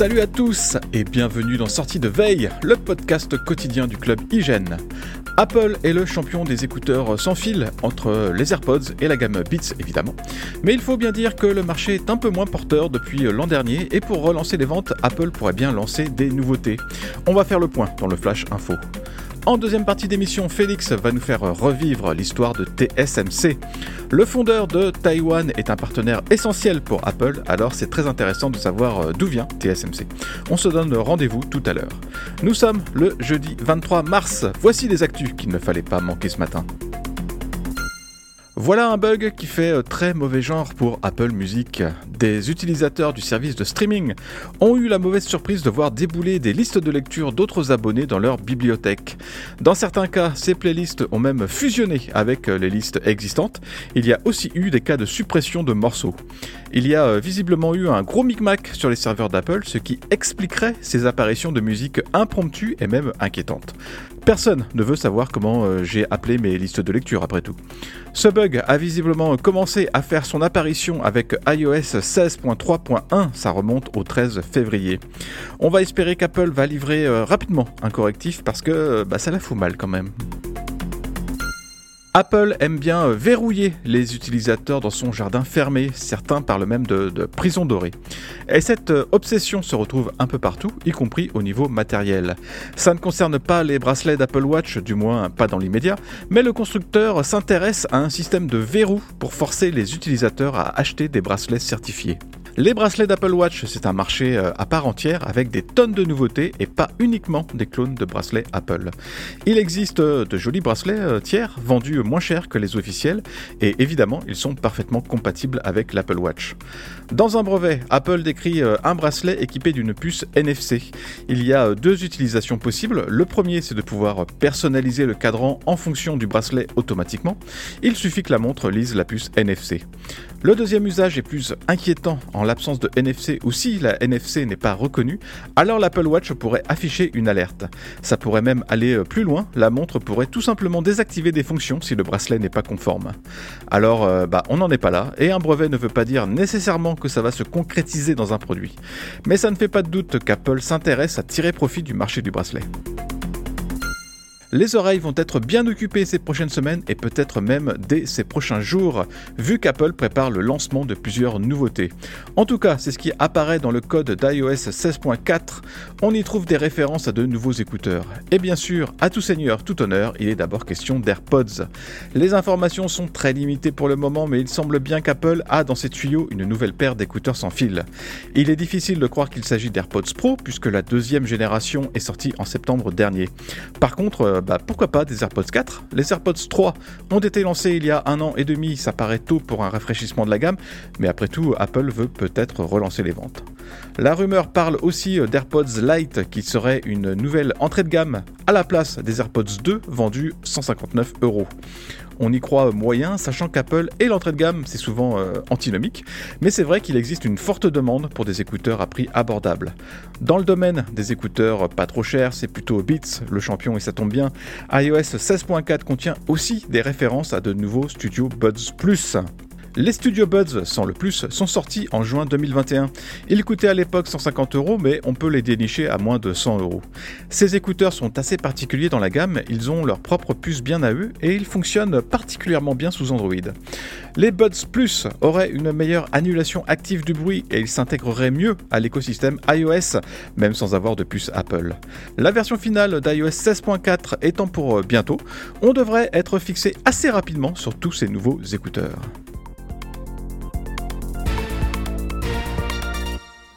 Salut à tous et bienvenue dans Sortie de Veille, le podcast quotidien du club Hygiène. Apple est le champion des écouteurs sans fil entre les AirPods et la gamme Beats évidemment. Mais il faut bien dire que le marché est un peu moins porteur depuis l'an dernier et pour relancer les ventes, Apple pourrait bien lancer des nouveautés. On va faire le point dans le Flash Info. En deuxième partie d'émission, Félix va nous faire revivre l'histoire de TSMC. Le fondeur de Taïwan est un partenaire essentiel pour Apple, alors c'est très intéressant de savoir d'où vient TSMC. On se donne rendez-vous tout à l'heure. Nous sommes le jeudi 23 mars. Voici les actus qu'il ne fallait pas manquer ce matin. Voilà un bug qui fait euh, très mauvais genre pour Apple Music. Des utilisateurs du service de streaming ont eu la mauvaise surprise de voir débouler des listes de lecture d'autres abonnés dans leur bibliothèque. Dans certains cas, ces playlists ont même fusionné avec euh, les listes existantes. Il y a aussi eu des cas de suppression de morceaux. Il y a euh, visiblement eu un gros micmac sur les serveurs d'Apple, ce qui expliquerait ces apparitions de musique impromptues et même inquiétantes. Personne ne veut savoir comment j'ai appelé mes listes de lecture après tout. Ce bug a visiblement commencé à faire son apparition avec iOS 16.3.1, ça remonte au 13 février. On va espérer qu'Apple va livrer euh, rapidement un correctif parce que bah, ça la fout mal quand même. Apple aime bien verrouiller les utilisateurs dans son jardin fermé, certains parlent même de, de, prison dorée. Et cette euh, obsession se retrouve un peu partout, y compris au niveau matériel. Ça ne concerne pas les bracelets d'Apple Watch, du moins pas dans l'immédiat, mais le constructeur s'intéresse à un système de verrou pour forcer les utilisateurs à acheter des bracelets certifiés. Les bracelets d'Apple Watch, c'est un marché euh, à part entière avec des tonnes de nouveautés et pas uniquement des clones de bracelets Apple. Il existe euh, de jolis bracelets tiers vendus moins cher que les officiels et évidemment ils sont parfaitement compatibles avec l'Apple Watch. Dans un brevet, Apple décrit un bracelet équipé d'une puce NFC. Il y a deux utilisations possibles. Le premier c'est de pouvoir personnaliser le cadran en fonction du bracelet automatiquement. Il suffit que la montre lise la puce NFC. Le deuxième usage est plus inquiétant l'absence de NFC ou si la NFC n'est pas reconnue, alors l'Apple Watch pourrait afficher une alerte. Ça pourrait même aller plus loin, la montre pourrait tout simplement désactiver des fonctions si le bracelet n'est pas conforme. Alors, euh, bah, on n'en est pas là, et un brevet ne veut pas dire nécessairement que ça va se concrétiser dans un produit. Mais ça ne fait pas de doute qu'Apple s'intéresse à tirer profit du marché du bracelet. Les oreilles vont être bien occupées ces prochaines semaines et peut-être même dès ces prochains jours, vu qu'Apple prépare le lancement de plusieurs nouveautés. En tout cas, c'est ce qui apparaît dans le code d'iOS 16.4. On y trouve des références à de nouveaux écouteurs. Et bien sûr, à tout seigneur, tout honneur, il est d'abord question d'AirPods. Les informations sont très limitées pour le moment, mais il semble bien qu'Apple a dans ses tuyaux une nouvelle paire d'écouteurs sans fil. Il est difficile de croire qu'il s'agit d'AirPods Pro, puisque la deuxième génération est sortie en septembre dernier. Par contre, bah, pourquoi pas des AirPods 4 Les AirPods 3 ont été lancés il y a un an et demi, ça paraît tôt pour un rafraîchissement de la gamme, mais après tout, Apple veut peut-être relancer les ventes. La rumeur parle aussi d'AirPods Lite qui serait une nouvelle entrée de gamme à la place des AirPods 2 vendus 159 euros. On y croit moyen, sachant qu'Apple et l'entrée de gamme, c'est souvent euh, antinomique, mais c'est vrai qu'il existe une forte demande pour des écouteurs à prix abordable. Dans le domaine des écouteurs pas trop chers, c'est plutôt Beats, le champion et ça tombe bien. iOS 16.4 contient aussi des références à de nouveaux Studio Buds Plus. Les Studio Buds, sans le plus, sont sortis en juin 2021. Ils coûtaient à l'époque 150 euros, mais on peut les dénicher à moins de 100 euros. Ces écouteurs sont assez particuliers dans la gamme, ils ont leur propre puce bien à eux et ils fonctionnent particulièrement bien sous Android. Les Buds Plus auraient une meilleure annulation active du bruit et ils s'intégreraient mieux à l'écosystème iOS, même sans avoir de puce Apple. La version finale d'iOS 16.4 étant pour bientôt, on devrait être fixé assez rapidement sur tous ces nouveaux écouteurs.